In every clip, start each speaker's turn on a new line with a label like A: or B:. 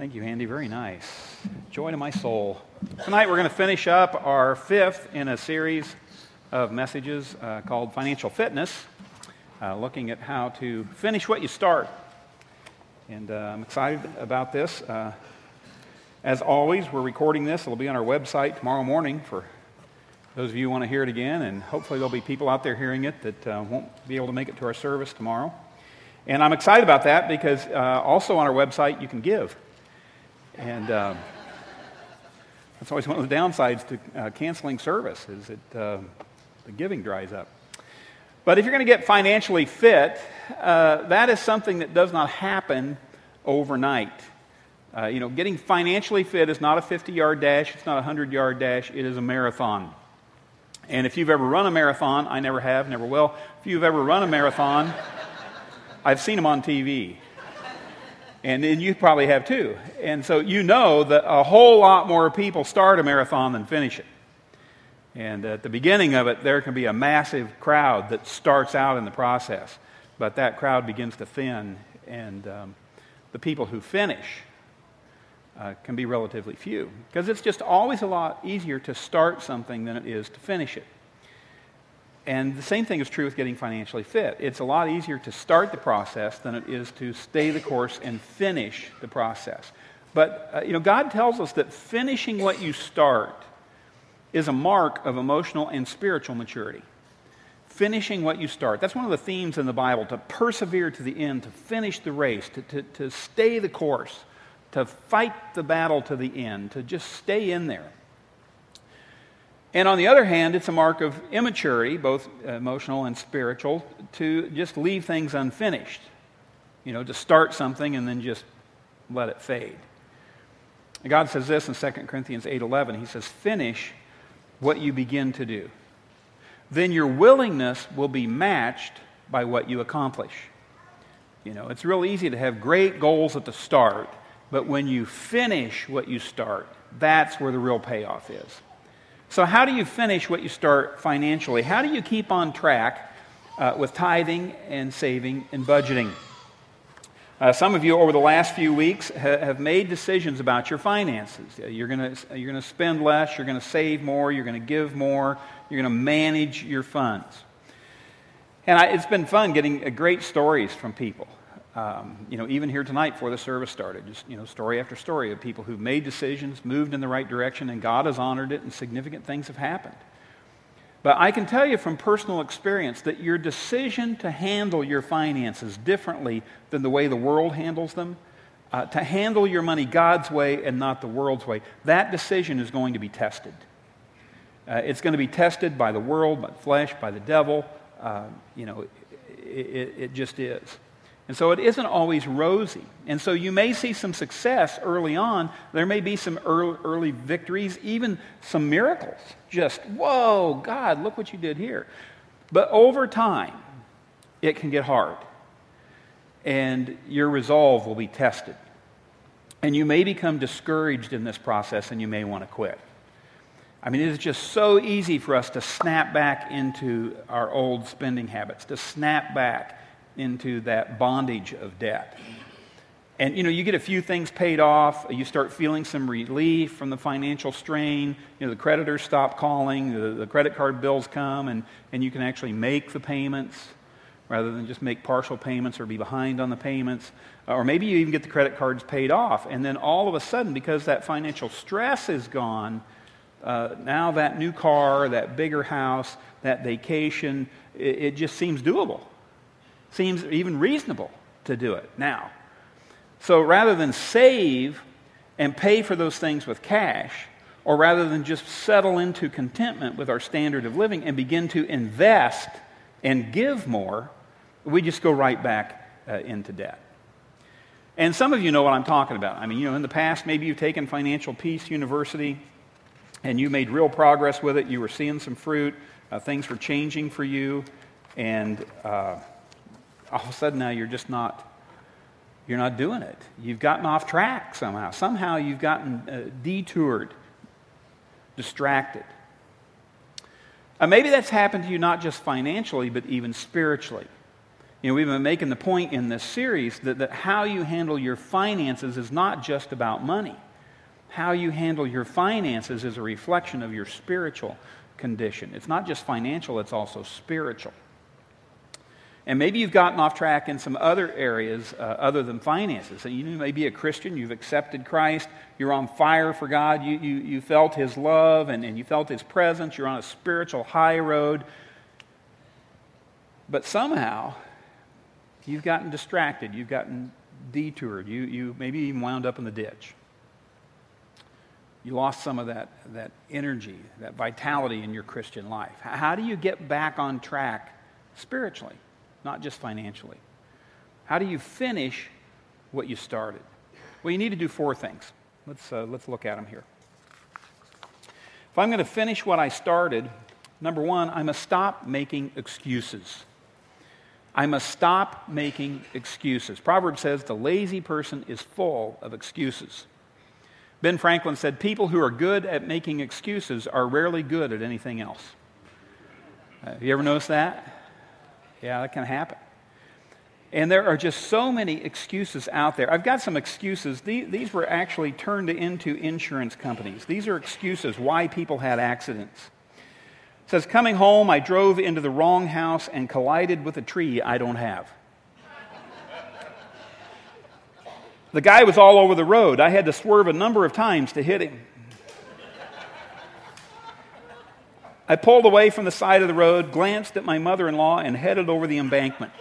A: Thank you, Andy. Very nice. Joy to my soul. Tonight we're going to finish up our fifth in a series of messages uh, called Financial Fitness, uh, looking at how to finish what you start. And uh, I'm excited about this. Uh, as always, we're recording this. It'll be on our website tomorrow morning for those of you who want to hear it again. And hopefully, there'll be people out there hearing it that uh, won't be able to make it to our service tomorrow. And I'm excited about that because uh, also on our website, you can give. And um, that's always one of the downsides to uh, canceling service is that uh, the giving dries up. But if you're going to get financially fit, uh, that is something that does not happen overnight. Uh, you know, getting financially fit is not a 50 yard dash, it's not a 100 yard dash, it is a marathon. And if you've ever run a marathon, I never have, never will. If you've ever run a marathon, I've seen them on TV. And then you probably have too. And so you know that a whole lot more people start a marathon than finish it. And at the beginning of it, there can be a massive crowd that starts out in the process. But that crowd begins to thin, and um, the people who finish uh, can be relatively few. Because it's just always a lot easier to start something than it is to finish it. And the same thing is true with getting financially fit. It's a lot easier to start the process than it is to stay the course and finish the process. But, uh, you know, God tells us that finishing what you start is a mark of emotional and spiritual maturity. Finishing what you start. That's one of the themes in the Bible to persevere to the end, to finish the race, to, to, to stay the course, to fight the battle to the end, to just stay in there. And on the other hand, it's a mark of immaturity, both emotional and spiritual, to just leave things unfinished. You know, to start something and then just let it fade. God says this in 2 Corinthians 8:11. He says, "Finish what you begin to do. Then your willingness will be matched by what you accomplish." You know, it's real easy to have great goals at the start, but when you finish what you start, that's where the real payoff is. So, how do you finish what you start financially? How do you keep on track uh, with tithing and saving and budgeting? Uh, some of you over the last few weeks ha- have made decisions about your finances. You're going you're to spend less, you're going to save more, you're going to give more, you're going to manage your funds. And I, it's been fun getting uh, great stories from people. Um, you know, even here tonight before the service started, just, you know, story after story of people who've made decisions, moved in the right direction, and God has honored it, and significant things have happened. But I can tell you from personal experience that your decision to handle your finances differently than the way the world handles them, uh, to handle your money God's way and not the world's way, that decision is going to be tested. Uh, it's going to be tested by the world, by the flesh, by the devil. Uh, you know, it, it, it just is. And so it isn't always rosy. And so you may see some success early on. There may be some early, early, victories, even some miracles. Just, whoa, God, look what you did here. But over time, it can get hard. And your resolve will be tested. And you may become discouraged in this process and you may want to quit. I mean, it is just so easy for us to snap back into our old spending habits, to snap back into that bondage of debt. And you know, you get a few things paid off, you start feeling some relief from the financial strain. You know, the creditors stop calling, the, the credit card bills come, and, and you can actually make the payments rather than just make partial payments or be behind on the payments. Uh, or maybe you even get the credit cards paid off. And then all of a sudden, because that financial stress is gone, uh, now that new car, that bigger house, that vacation, it, it just seems doable seems even reasonable to do it now. So rather than save and pay for those things with cash, or rather than just settle into contentment with our standard of living and begin to invest and give more, we just go right back uh, into debt. And some of you know what I'm talking about. I mean, you know, in the past, maybe you've taken Financial Peace University and you made real progress with it. You were seeing some fruit, uh, things were changing for you, and uh, all of a sudden now you're just not you're not doing it you've gotten off track somehow somehow you've gotten uh, detoured distracted uh, maybe that's happened to you not just financially but even spiritually You know, we've been making the point in this series that, that how you handle your finances is not just about money. How you handle your finances is a reflection of your spiritual condition. It's not just financial, it's also spiritual. And maybe you've gotten off track in some other areas uh, other than finances. So you may be a Christian, you've accepted Christ, you're on fire for God, you, you, you felt His love and, and you felt His presence, you're on a spiritual high road. But somehow, you've gotten distracted, you've gotten detoured, you, you maybe even wound up in the ditch. You lost some of that, that energy, that vitality in your Christian life. How do you get back on track spiritually, not just financially? How do you finish what you started? Well, you need to do four things. Let's, uh, let's look at them here. If I'm going to finish what I started, number one, I must stop making excuses. I must stop making excuses. Proverbs says the lazy person is full of excuses. Ben Franklin said, People who are good at making excuses are rarely good at anything else. Uh, you ever notice that? Yeah, that can happen. And there are just so many excuses out there. I've got some excuses. These, were actually turned into insurance companies. These are excuses why people had accidents says, Coming home, I drove into the wrong house and collided with a tree I don't have. the guy was all over the road. I had to swerve a number of times to hit him. I pulled away from the side of the road, glanced at my mother in law, and headed over the embankment.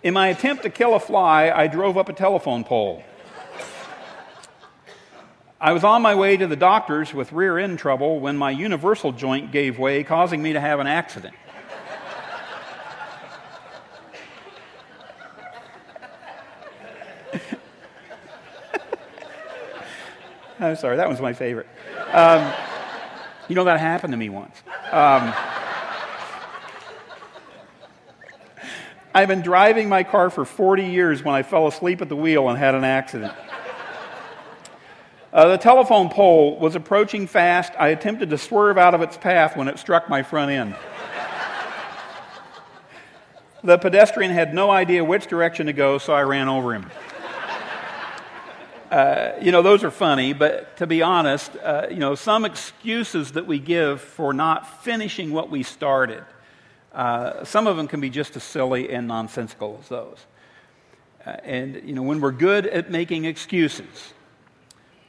A: In my attempt to kill a fly, I drove up a telephone pole. I was on my way to the doctor's with rear end trouble when my universal joint gave way, causing me to have an accident. I'm sorry, that was my favorite. Um, you know, that happened to me once. Um, I've been driving my car for 40 years when I fell asleep at the wheel and had an accident. Uh, the telephone pole was approaching fast. I attempted to swerve out of its path when it struck my front end. the pedestrian had no idea which direction to go, so I ran over him. Uh, you know, those are funny, but to be honest, uh, you know, some excuses that we give for not finishing what we started, uh, some of them can be just as silly and nonsensical as those. Uh, and, you know, when we're good at making excuses,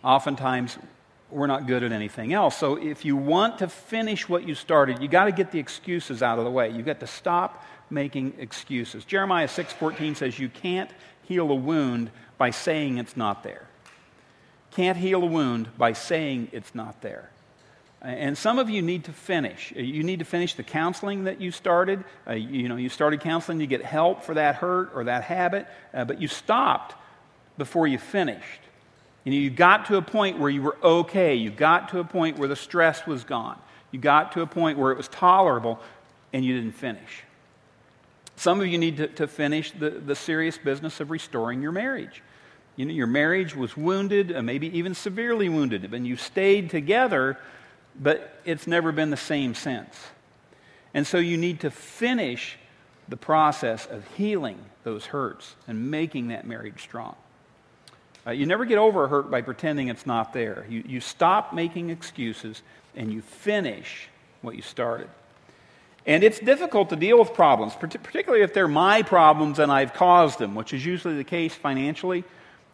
A: oftentimes we're not good at anything else. So if you want to finish what you started, you got to get the excuses out of the way. You've got to stop making excuses. Jeremiah 6:14 says you can't heal a wound by saying it's not there. Can't heal a wound by saying it's not there. And some of you need to finish. You need to finish the counseling that you started. Uh, you know, you started counseling to get help for that hurt or that habit, uh, but you stopped before you finished. You, know, you got to a point where you were okay. You got to a point where the stress was gone. You got to a point where it was tolerable, and you didn't finish. Some of you need to, to finish the, the serious business of restoring your marriage. You know, your marriage was wounded, uh, maybe even severely wounded, and you stayed together, but it's never been the same since. And so you need to finish the process of healing those hurts and making that marriage strong. Uh, you never get over a hurt by pretending it's not there. You, you stop making excuses and you finish what you started. And it's difficult to deal with problems, particularly if they're my problems and I've caused them, which is usually the case financially.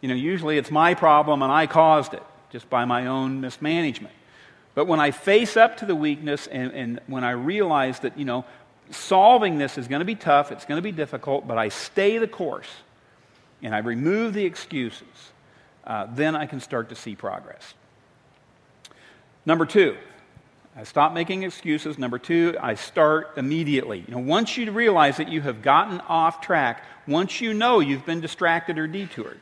A: You know, usually it's my problem and I caused it just by my own mismanagement. But when I face up to the weakness and, and when I realize that, you know, solving this is going to be tough, it's going to be difficult, but I stay the course and I remove the excuses, uh, then I can start to see progress. Number two, I stop making excuses. Number two, I start immediately. You know, once you realize that you have gotten off track, once you know you've been distracted or detoured,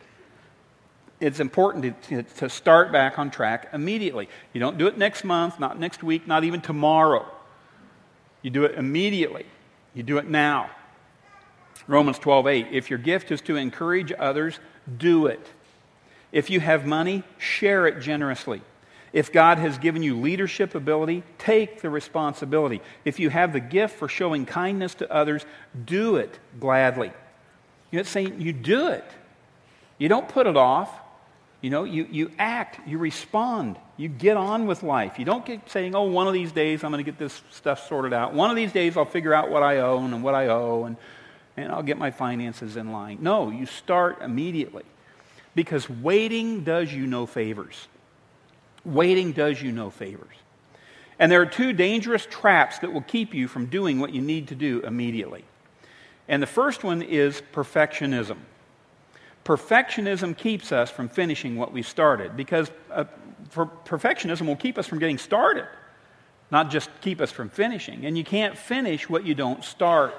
A: it's important to, to start back on track immediately. You don't do it next month, not next week, not even tomorrow. You do it immediately. You do it now. Romans 12:8. If your gift is to encourage others, do it. If you have money, share it generously. If God has given you leadership ability, take the responsibility. If you have the gift for showing kindness to others, do it gladly. You know, it's saying you do it. You don't put it off. You know, you, you act, you respond, you get on with life. You don't get saying, oh, one of these days I'm going to get this stuff sorted out. One of these days I'll figure out what I own and what I owe and, and I'll get my finances in line. No, you start immediately because waiting does you no favors. Waiting does you no favors. And there are two dangerous traps that will keep you from doing what you need to do immediately. And the first one is perfectionism. Perfectionism keeps us from finishing what we started because uh, perfectionism will keep us from getting started, not just keep us from finishing. And you can't finish what you don't start.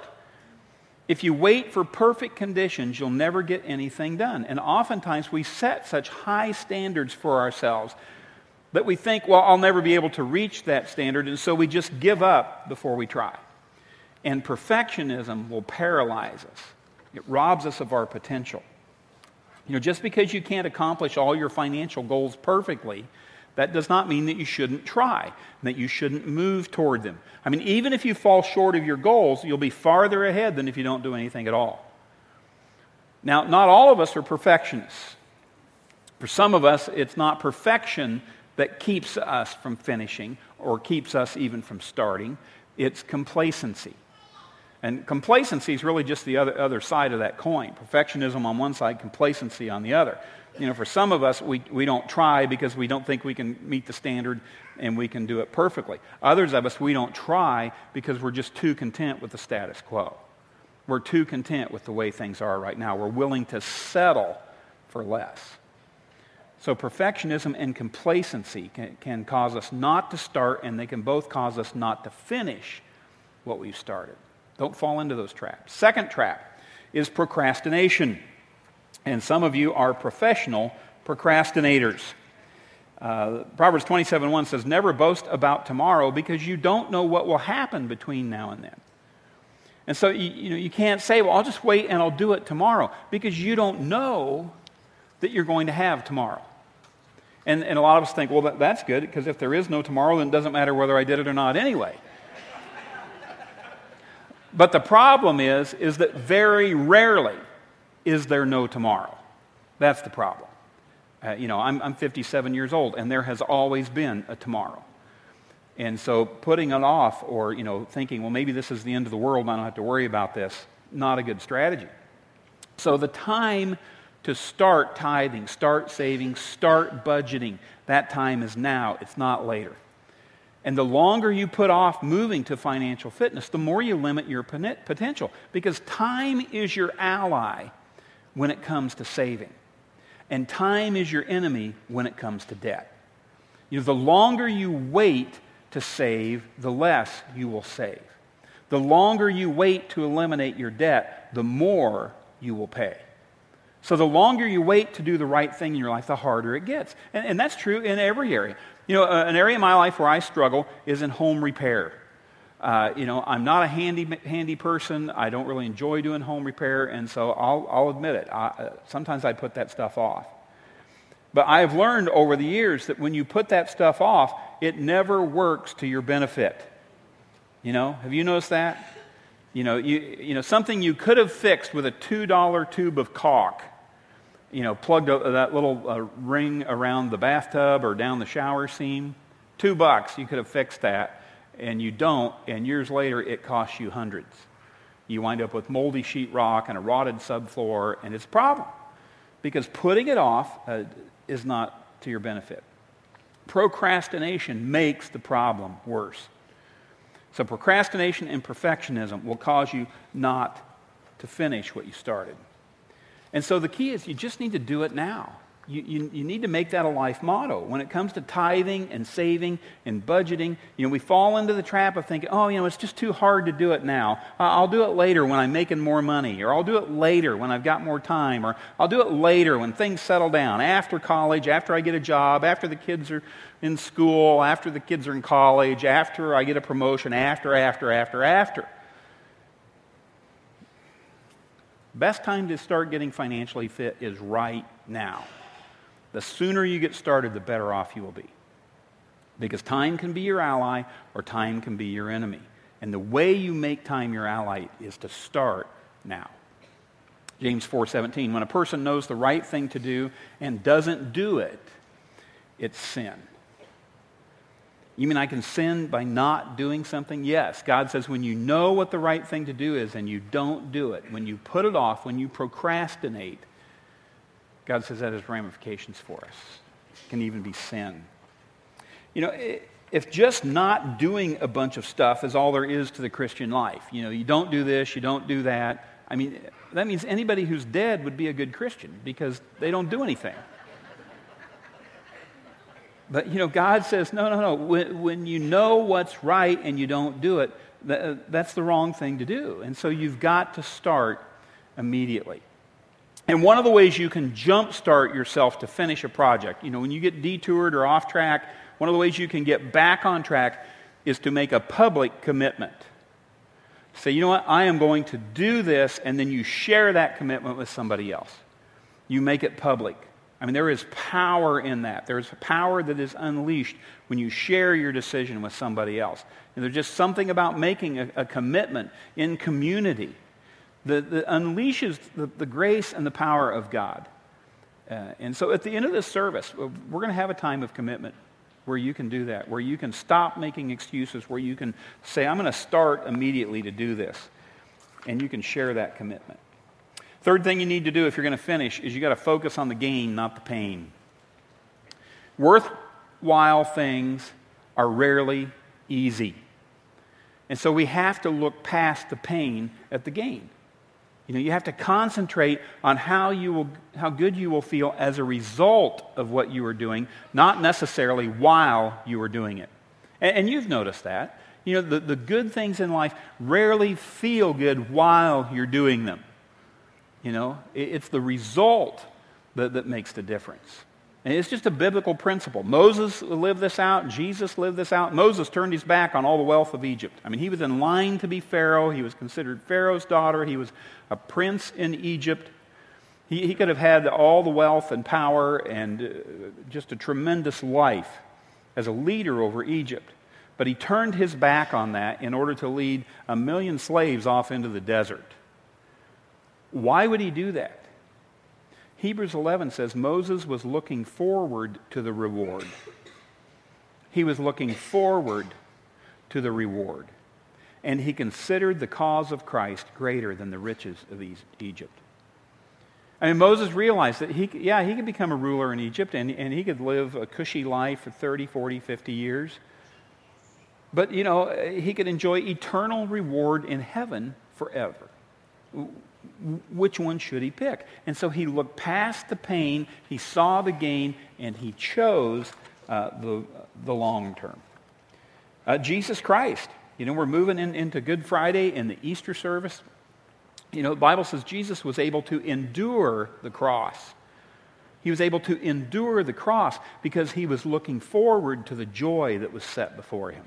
A: If you wait for perfect conditions, you'll never get anything done. And oftentimes we set such high standards for ourselves that we think, well, I'll never be able to reach that standard, and so we just give up before we try. And perfectionism will paralyze us, it robs us of our potential. You know, just because you can't accomplish all your financial goals perfectly, that does not mean that you shouldn't try, that you shouldn't move toward them. I mean, even if you fall short of your goals, you'll be farther ahead than if you don't do anything at all. Now, not all of us are perfectionists. For some of us, it's not perfection that keeps us from finishing or keeps us even from starting, it's complacency. And complacency is really just the other, other side of that coin. Perfectionism on one side, complacency on the other. You know, for some of us, we, we don't try because we don't think we can meet the standard and we can do it perfectly. Others of us, we don't try because we're just too content with the status quo. We're too content with the way things are right now. We're willing to settle for less. So, perfectionism and complacency can, can cause us not to start, and they can both cause us not to finish what we've started. Don't fall into those traps. Second trap is procrastination. And some of you are professional procrastinators. Uh, Proverbs 27 1 says, Never boast about tomorrow because you don't know what will happen between now and then. And so you, you, know, you can't say, Well, I'll just wait and I'll do it tomorrow because you don't know that you're going to have tomorrow. And, and a lot of us think, Well, that, that's good because if there is no tomorrow, then it doesn't matter whether I did it or not anyway. But the problem is, is that very rarely is there no tomorrow. That's the problem. Uh, you know, I'm, I'm 57 years old, and there has always been a tomorrow. And so putting it off or, you know, thinking, well, maybe this is the end of the world I don't have to worry about this, not a good strategy. So the time to start tithing, start saving, start budgeting, that time is now. It's not later. And the longer you put off moving to financial fitness, the more you limit your potential because time is your ally when it comes to saving. And time is your enemy when it comes to debt. You know, the longer you wait to save, the less you will save. The longer you wait to eliminate your debt, the more you will pay. So the longer you wait to do the right thing in your life, the harder it gets. And, and that's true in every area. You know, uh, an area in my life where I struggle is in home repair. Uh, you know, I'm not a handy, handy person. I don't really enjoy doing home repair, and so I'll, I'll admit it. I, uh, sometimes I put that stuff off. But I have learned over the years that when you put that stuff off, it never works to your benefit. You know, have you noticed that? You know, you, you know something you could have fixed with a $2 tube of caulk you know, plugged that little uh, ring around the bathtub or down the shower seam. Two bucks, you could have fixed that, and you don't, and years later it costs you hundreds. You wind up with moldy sheetrock and a rotted subfloor, and it's a problem because putting it off uh, is not to your benefit. Procrastination makes the problem worse. So, procrastination and perfectionism will cause you not to finish what you started. And so the key is you just need to do it now. You, you, you, need to make that a life motto. When it comes to tithing and saving and budgeting, you know, we fall into the trap of thinking, oh, you know, it's just too hard to do it now. I'll do it later when I'm making more money, or I'll do it later when I've got more time, or I'll do it later when things settle down, after college, after I get a job, after the kids are in school, after the kids are in college, after I get a promotion, after, after, after, after. Best time to start getting financially fit is right now. The sooner you get started, the better off you will be. Because time can be your ally or time can be your enemy. And the way you make time your ally is to start now. James 4:17 when a person knows the right thing to do and doesn't do it it's sin. You mean I can sin by not doing something? Yes. God says when you know what the right thing to do is and you don't do it, when you put it off, when you procrastinate, God says that has ramifications for us. It can even be sin. You know, if just not doing a bunch of stuff is all there is to the Christian life, you know, you don't do this, you don't do that, I mean, that means anybody who's dead would be a good Christian because they don't do anything. But, you know, God says, no, no, no. When, when you know what's right and you don't do it, that, uh, that's the wrong thing to do. And so you've got to start immediately. And one of the ways you can jumpstart yourself to finish a project, you know, when you get detoured or off track, one of the ways you can get back on track is to make a public commitment. Say, you know what, I am going to do this, and then you share that commitment with somebody else. You make it public. I mean, there is power in that. There's power that is unleashed when you share your decision with somebody else. And there's just something about making a, a commitment in community that, that unleashes the, the, grace and the power of God. Uh, and so at the end of this service, we're going to have a time of commitment where you can do that, where you can stop making excuses, where you can say, I'm going to start immediately to do this. And you can share that commitment. Third thing you need to do if you're going to finish is you got to focus on the gain, not the pain. Worthwhile things are rarely easy. And so we have to look past the pain at the gain. You know, you have to concentrate on how, you will, how good you will feel as a result of what you are doing, not necessarily while you are doing it. And, and you've noticed that. You know, the, the good things in life rarely feel good while you're doing them. You know, it's the result that, that makes the difference. And it's just a biblical principle. Moses lived this out. Jesus lived this out. Moses turned his back on all the wealth of Egypt. I mean, he was in line to be Pharaoh. He was considered Pharaoh's daughter. He was a prince in Egypt. He, he could have had all the wealth and power and uh, just a tremendous life as a leader over Egypt. But he turned his back on that in order to lead a million slaves off into the desert. Why would he do that? Hebrews 11 says Moses was looking forward to the reward. He was looking forward to the reward. And he considered the cause of Christ greater than the riches of Egypt. I mean, Moses realized that he, yeah, he could become a ruler in Egypt and, and he could live a cushy life for 30, 40, 50 years. But, you know, he could enjoy eternal reward in heaven forever which one should he pick? And so he looked past the pain, he saw the gain, and he chose uh, the, the long term. Uh, Jesus Christ. You know, we're moving in, into Good Friday and the Easter service. You know, the Bible says Jesus was able to endure the cross. He was able to endure the cross because he was looking forward to the joy that was set before him.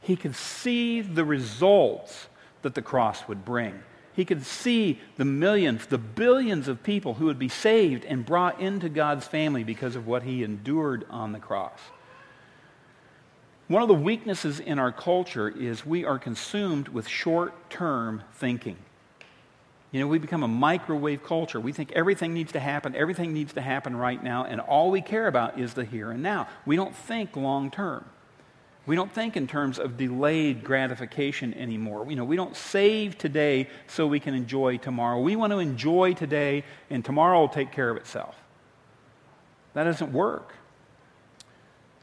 A: He could see the results that the cross would bring. He could see the millions, the billions of people who would be saved and brought into God's family because of what he endured on the cross. One of the weaknesses in our culture is we are consumed with short term thinking. You know, we become a microwave culture. We think everything needs to happen, everything needs to happen right now, and all we care about is the here and now. We don't think long term. We don't think in terms of delayed gratification anymore. You know, we don't save today so we can enjoy tomorrow. We want to enjoy today, and tomorrow will take care of itself. That doesn't work.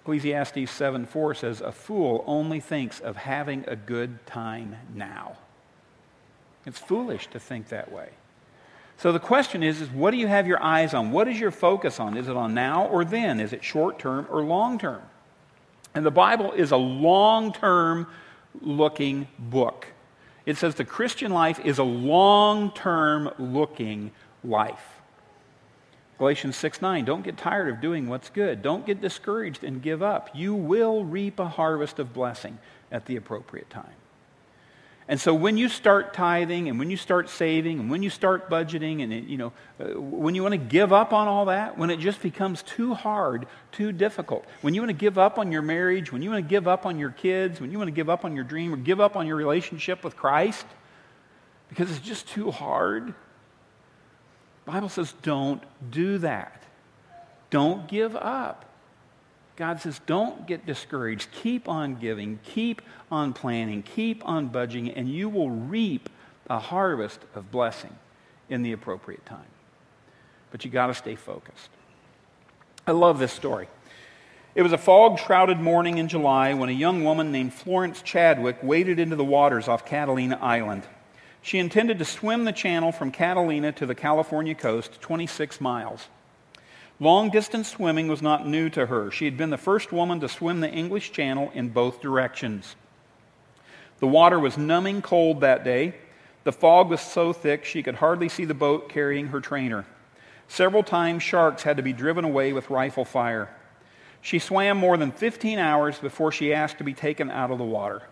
A: Ecclesiastes 7 4 says, A fool only thinks of having a good time now. It's foolish to think that way. So the question is, is what do you have your eyes on? What is your focus on? Is it on now or then? Is it short term or long term? And the Bible is a long term looking book. It says the Christian life is a long term looking life. Galatians 6 9, don't get tired of doing what's good. Don't get discouraged and give up. You will reap a harvest of blessing at the appropriate time. And so when you start tithing and when you start saving and when you start budgeting and, you know, uh, when you want to give up on all that, when it just becomes too hard, too difficult, when you want to give up on your marriage, when you want to give up on your kids, when you want to give up on your dream or give up on your relationship with Christ because it's just too hard, the Bible says don't do that. Don't give up. God says, don't get discouraged. Keep on giving, keep on planning, keep on budging, and you will reap a harvest of blessing in the appropriate time. But you got to stay focused. I love this story. It was a fog shrouded morning in July when a young woman named Florence Chadwick waded into the waters off Catalina Island. She intended to swim the channel from Catalina to the California coast, 26 miles. Long distance swimming was not new to her. She had been the first woman to swim the English Channel in both directions. The water was numbing cold that day. The fog was so thick she could hardly see the boat carrying her trainer. Several times, sharks had to be driven away with rifle fire. She swam more than 15 hours before she asked to be taken out of the water.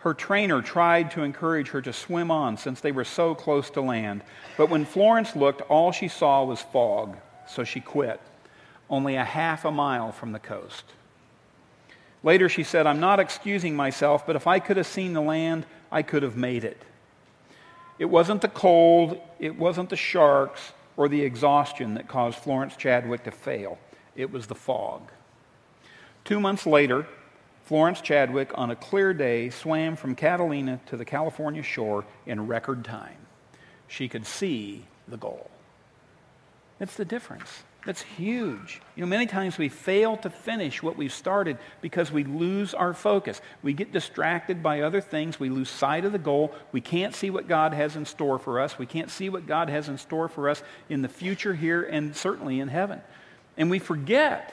A: Her trainer tried to encourage her to swim on since they were so close to land, but when Florence looked, all she saw was fog so she quit, only a half a mile from the coast. Later, she said, I'm not excusing myself, but if I could have seen the land, I could have made it. It wasn't the cold, it wasn't the sharks or the exhaustion that caused Florence Chadwick to fail. It was the fog. Two months later, Florence Chadwick, on a clear day, swam from Catalina to the California shore in record time. She could see the goal. That's the difference. That's huge. You know, many times we fail to finish what we've started because we lose our focus. We get distracted by other things. We lose sight of the goal. We can't see what God has in store for us. We can't see what God has in store for us in the future here and certainly in heaven. And we forget.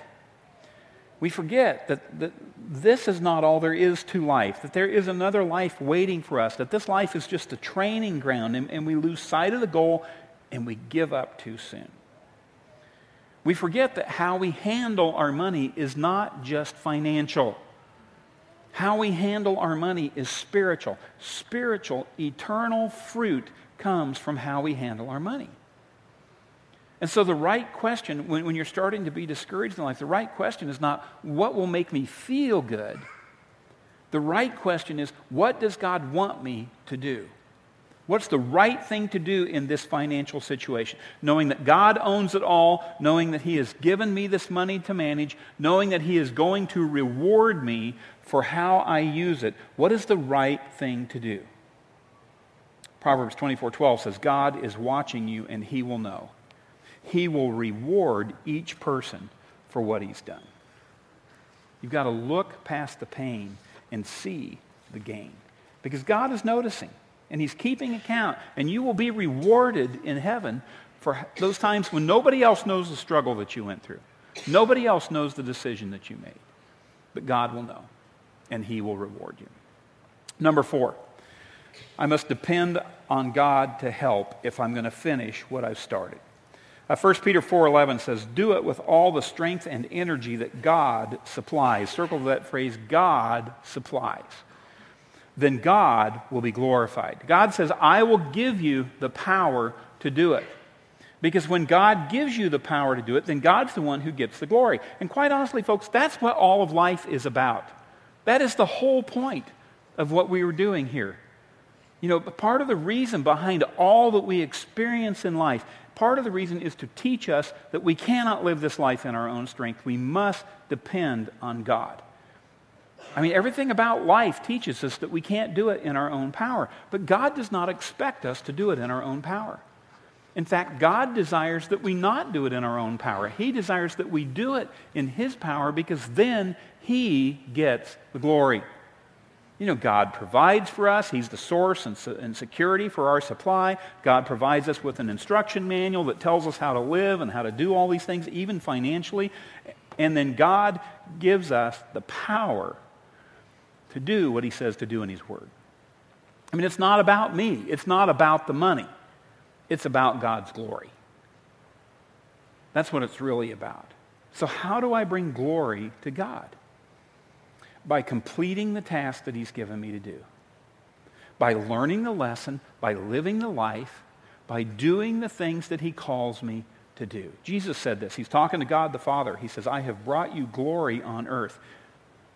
A: We forget that, that this is not all there is to life, that there is another life waiting for us, that this life is just a training ground, and, and we lose sight of the goal and we give up too soon. We forget that how we handle our money is not just financial. How we handle our money is spiritual. Spiritual, eternal fruit comes from how we handle our money. And so, the right question, when, when, you're starting to be discouraged in life, the right question is not what will make me feel good. The right question is what does God want me to do? What's the right thing to do in this financial situation? Knowing that God owns it all, knowing that He has given me this money to manage, knowing that He is going to reward me for how I use it. What is the right thing to do? Proverbs 24:12 says, God is watching you and He will know. He will reward each person for what he's done. You've got to look past the pain and see the gain because God is noticing and He's keeping account. And you will be rewarded in heaven for those times when nobody else knows the struggle that you went through. Nobody else knows the decision that you made. But God will know, and He will reward you. Number four, I must depend on God to help if I'm going to finish what I've started. Uh, 1 Peter 4.11 says, Do it with all the strength and energy that God supplies. Circle that phrase, God supplies then God will be glorified. God says, I will give you the power to do it. Because when God gives you the power to do it, then God's the one who gets the glory. And quite honestly, folks, that's what all of life is about. That is the whole point of what we were doing here. You know, part of the reason behind all that we experience in life, part of the reason is to teach us that we cannot live this life in our own strength. We must depend on God. I mean, everything about life teaches us that we can't do it in our own power. But God does not expect us to do it in our own power. In fact, God desires that we not do it in our own power. He desires that we do it in His power because then He gets the glory. You know, God provides for us. He's the source and, and, security for our supply. God provides us with an instruction manual that tells us how to live and how to do all these things, even financially. And then God gives us the power to do what he says to do in his word. I mean, it's not about me, it's not about the money, it's about God's glory. That's what it's really about. So, how do I bring glory to God? By completing the task that he's given me to do. by learning the lesson, by living the life, by doing the things that he calls me to do. Jesus said this. He's talking to God the Father. He says, I have brought you glory on earth.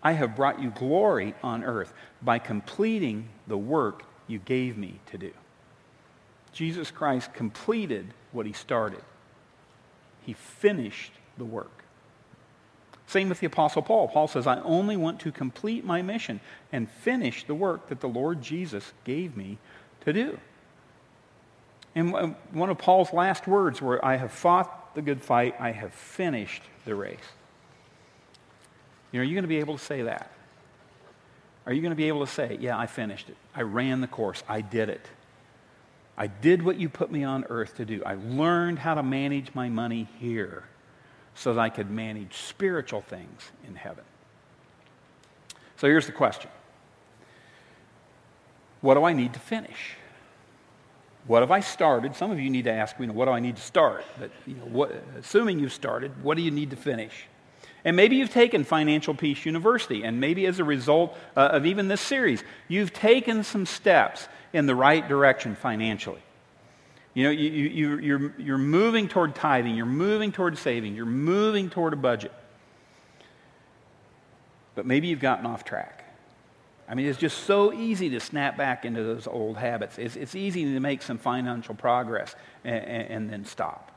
A: I have brought you glory on earth by completing the work you gave me to do. Jesus Christ completed what he started. He finished the work. Same with the Apostle Paul. Paul says, I only want to complete my mission and finish the work that the Lord Jesus gave me to do. And one of Paul's last words were, I have fought the good fight, I have finished the race. You know, are you going to be able to say that? Are you going to be able to say, yeah, I finished it. I ran the course. I did it. I did what you put me on earth to do. I learned how to manage my money here so that I could manage spiritual things in heaven. So here's the question What do I need to finish? What have I started? Some of you need to ask, you know, what do I need to start? But you know, what, assuming you've started, what do you need to finish? And maybe you've taken Financial Peace University, and maybe as a result uh, of even this series, you've taken some steps in the right direction financially. You know, you, you, you're, you're moving toward tithing, you're moving toward saving, you're moving toward a budget. But maybe you've gotten off track. I mean, it's just so easy to snap back into those old habits. It's, it's easy to make some financial progress and, and, and, then stop.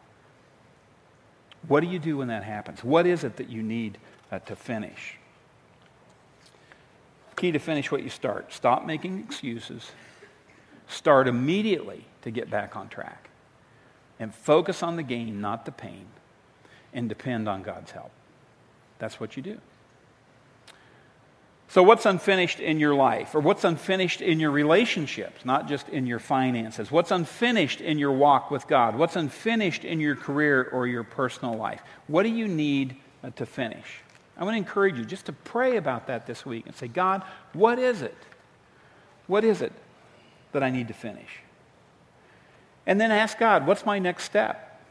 A: What do you do when that happens? What is it that you need uh, to finish? Key to finish what you start. Stop making excuses. Start immediately to get back on track. And focus on the gain, not the pain, and depend on God's help. That's what you do. So, what's unfinished in your life? Or what's unfinished in your relationships, not just in your finances? What's unfinished in your walk with God? What's unfinished in your career or your personal life? What do you need to finish? I want to encourage you just to pray about that this week and say, God, what is it? What is it that I need to finish? And then ask God, what's my next step?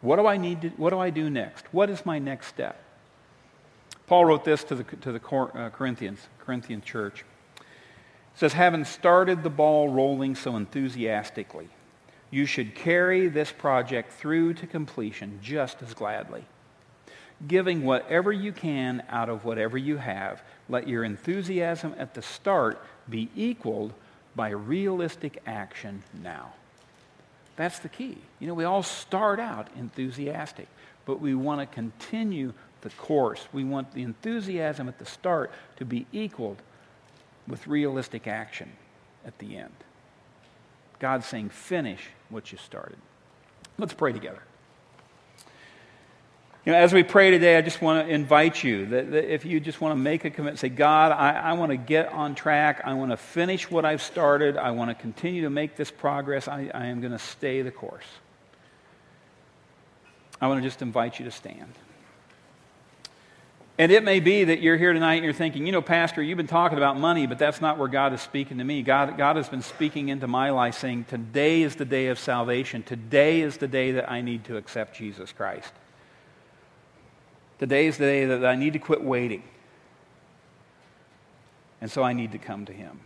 A: What do I need to, what do I do next? What is my next step? Paul wrote this to the, to the uh, Corinthians, Corinthian church. It says, having started the ball rolling so enthusiastically, you should carry this project through to completion just as gladly. Giving whatever you can out of whatever you have, let your enthusiasm at the start be equaled by realistic action now. That's the key. You know, we all start out enthusiastic, but we want to continue the course. We want the enthusiasm at the start to be equaled with realistic action at the end. God's saying, finish what you started. Let's pray together. You know, as we pray today, I just want to invite you that, that if you just want to make a commitment, say, God, I, I want to get on track. I want to finish what I've started. I want to continue to make this progress. I, I am going to stay the course. I want to just invite you to stand. And it may be that you're here tonight and you're thinking, you know, Pastor, you've been talking about money, but that's not where God is speaking to me. God, God has been speaking into my life saying, today is the day of salvation. Today is the day that I need to accept Jesus Christ. Today is the day that I need to quit waiting. And so I need to come to Him.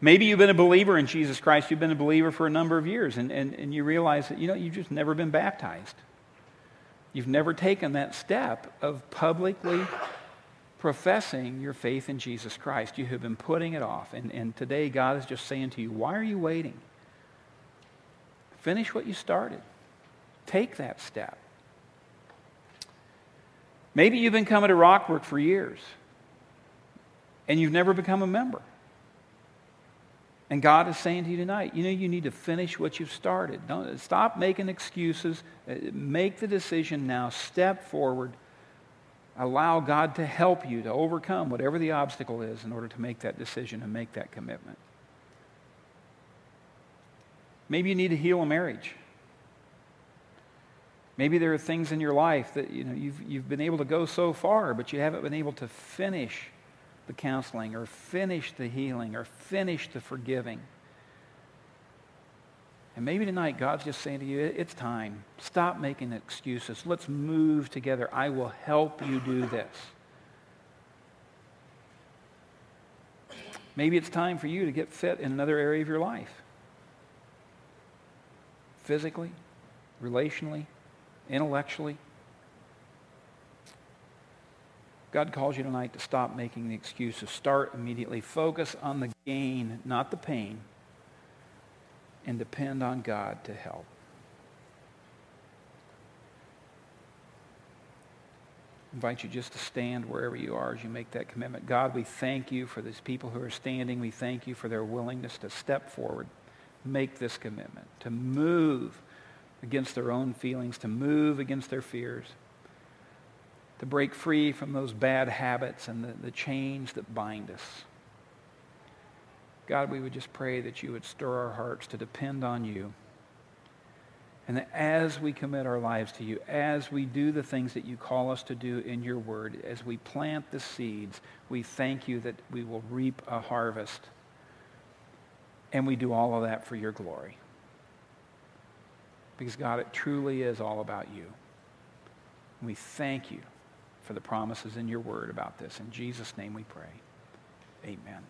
A: Maybe you've been a believer in Jesus Christ. You've been a believer for a number of years, and, and, and you realize that, you know, you've just never been baptized. You've never taken that step of publicly professing your faith in Jesus Christ. You have been putting it off. And, and today, God is just saying to you, why are you waiting? Finish what you started. Take that step. Maybe you've been coming to Rockbrook for years and you've never become a member. And God is saying to you tonight, you know, you need to finish what you've started. Don't stop making excuses. Uh, make the decision now. Step forward. Allow God to help you to overcome whatever the obstacle is in order to make that decision and make that commitment. Maybe you need to heal a marriage. Maybe there are things in your life that you know you've, you've been able to go so far, but you haven't been able to finish the counseling or finish the healing or finish the forgiving. And maybe tonight God's just saying to you, it's time. Stop making excuses. Let's move together. I will help you do this. Maybe it's time for you to get fit in another area of your life. Physically, relationally, intellectually. God calls you tonight to stop making the excuses. Start immediately. Focus on the gain, not the pain, and depend on God to help. I invite you just to stand wherever you are as you make that commitment. God, we thank you for these people who are standing. We thank you for their willingness to step forward, make this commitment, to move against their own feelings, to move against their fears, to break free from those bad habits and the, the chains that bind us. God, we would just pray that you would stir our hearts to depend on you. And that as we commit our lives to you, as we do the things that you call us to do in your word, as we plant the seeds, we thank you that we will reap a harvest. And we do all of that for your glory. Because, God, it truly is all about you. We thank you for the promises in your word about this. In Jesus' name we pray. Amen.